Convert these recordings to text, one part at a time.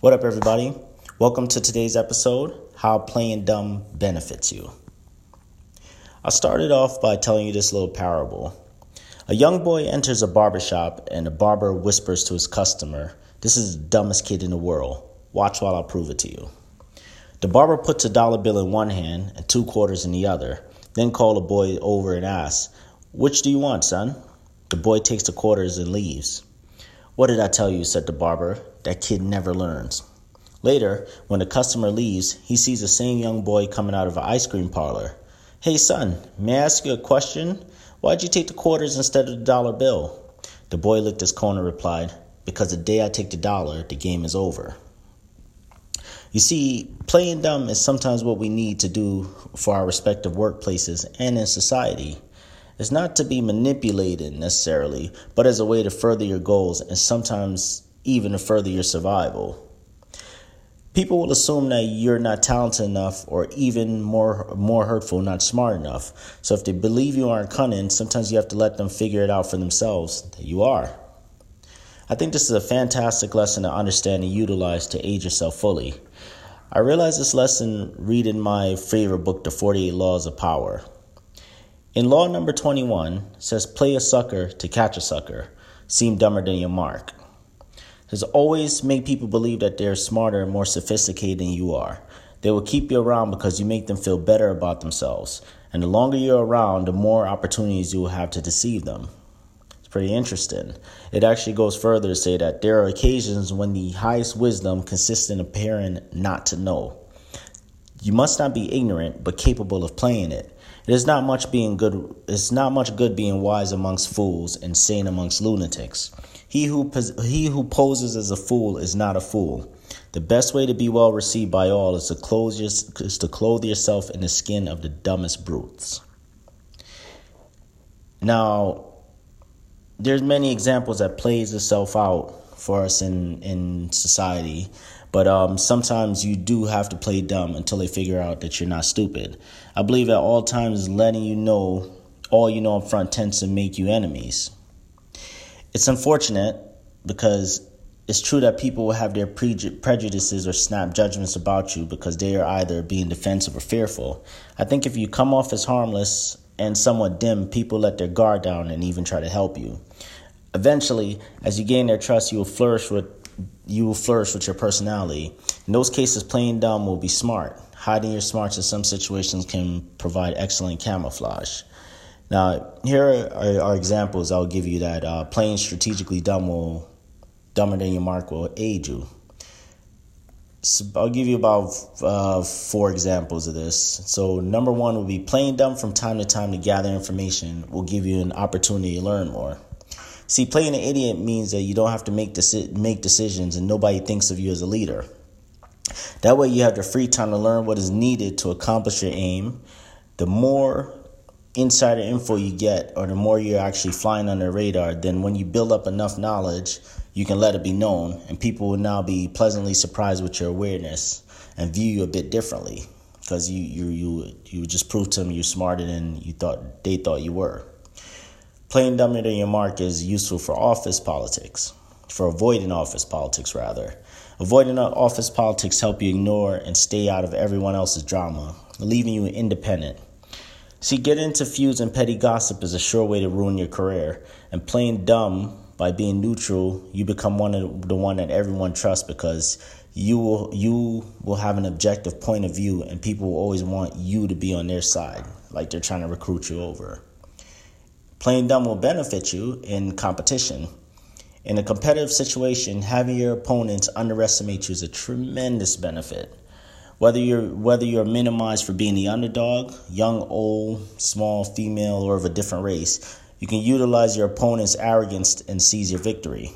What up, everybody? Welcome to today's episode How Playing Dumb Benefits You. I started off by telling you this little parable. A young boy enters a barber shop and the barber whispers to his customer, This is the dumbest kid in the world. Watch while I prove it to you. The barber puts a dollar bill in one hand and two quarters in the other, then call the boy over and asks, Which do you want, son? The boy takes the quarters and leaves. What did I tell you? said the barber. That kid never learns. Later, when the customer leaves, he sees the same young boy coming out of an ice cream parlor. Hey, son, may I ask you a question? Why'd you take the quarters instead of the dollar bill? The boy licked his corner and replied, Because the day I take the dollar, the game is over. You see, playing dumb is sometimes what we need to do for our respective workplaces and in society. It's not to be manipulated necessarily, but as a way to further your goals and sometimes even to further your survival. People will assume that you're not talented enough or even more more hurtful, not smart enough. So if they believe you aren't cunning, sometimes you have to let them figure it out for themselves that you are. I think this is a fantastic lesson to understand and utilize to age yourself fully. I realized this lesson reading my favorite book, The 48 Laws of Power. In law number 21 says play a sucker to catch a sucker. Seem dumber than your mark. Says always make people believe that they're smarter and more sophisticated than you are. They will keep you around because you make them feel better about themselves. And the longer you're around, the more opportunities you will have to deceive them. It's pretty interesting. It actually goes further to say that there are occasions when the highest wisdom consists in appearing not to know. You must not be ignorant, but capable of playing it. It is not much being good. It's not much good being wise amongst fools and sane amongst lunatics. He who he who poses as a fool is not a fool. The best way to be well received by all is to clothe your, is to clothe yourself in the skin of the dumbest brutes. Now, there's many examples that plays itself out for us in in society. But um, sometimes you do have to play dumb until they figure out that you're not stupid. I believe at all times letting you know all you know up front tends to make you enemies. It's unfortunate because it's true that people will have their pre- prejudices or snap judgments about you because they are either being defensive or fearful. I think if you come off as harmless and somewhat dim, people let their guard down and even try to help you. Eventually, as you gain their trust, you will flourish with you will flourish with your personality. In those cases, playing dumb will be smart. Hiding your smarts in some situations can provide excellent camouflage. Now, here are, are examples I'll give you that uh, playing strategically dumb will, dumber than your mark will aid you. So I'll give you about uh, four examples of this. So, number one will be playing dumb from time to time to gather information will give you an opportunity to learn more. See, playing an idiot means that you don't have to make deci- make decisions and nobody thinks of you as a leader. That way, you have the free time to learn what is needed to accomplish your aim. The more insider info you get, or the more you're actually flying under radar, then when you build up enough knowledge, you can let it be known, and people will now be pleasantly surprised with your awareness and view you a bit differently because you you you you just proved to them you're smarter than you thought they thought you were. Playing dumb than your mark is useful for office politics, for avoiding office politics, rather. Avoiding office politics help you ignore and stay out of everyone else's drama, leaving you independent. See, getting into feuds and petty gossip is a sure way to ruin your career, and playing dumb by being neutral, you become one of the one that everyone trusts because you will you will have an objective point of view, and people will always want you to be on their side, like they're trying to recruit you over. Playing dumb will benefit you in competition. In a competitive situation, having your opponents underestimate you is a tremendous benefit. Whether you're whether you're minimized for being the underdog, young, old, small, female, or of a different race, you can utilize your opponent's arrogance and seize your victory.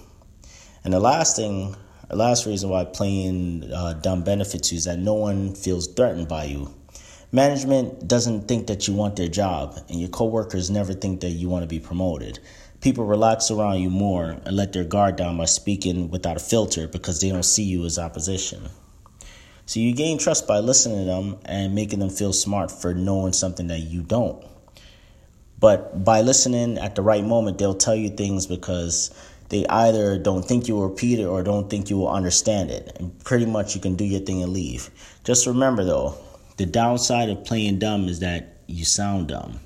And the last thing, the last reason why playing uh, dumb benefits you is that no one feels threatened by you. Management doesn't think that you want their job, and your coworkers never think that you want to be promoted. People relax around you more and let their guard down by speaking without a filter because they don't see you as opposition. So you gain trust by listening to them and making them feel smart for knowing something that you don't. But by listening at the right moment, they'll tell you things because they either don't think you will repeat it or don't think you will understand it. And pretty much you can do your thing and leave. Just remember though, the downside of playing dumb is that you sound dumb.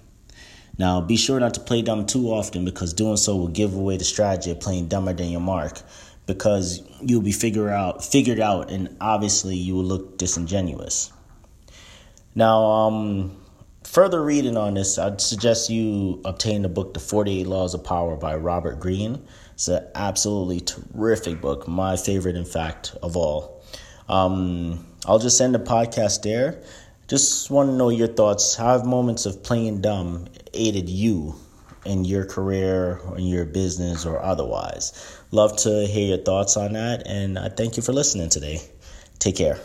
Now, be sure not to play dumb too often because doing so will give away the strategy of playing dumber than your mark because you'll be figure out figured out and obviously you will look disingenuous. Now, um, further reading on this, I'd suggest you obtain the book The 48 Laws of Power by Robert Greene. It's an absolutely terrific book, my favorite, in fact, of all. Um, I'll just end the podcast there. Just want to know your thoughts. How have moments of playing dumb aided you in your career, or in your business, or otherwise? Love to hear your thoughts on that, and I thank you for listening today. Take care.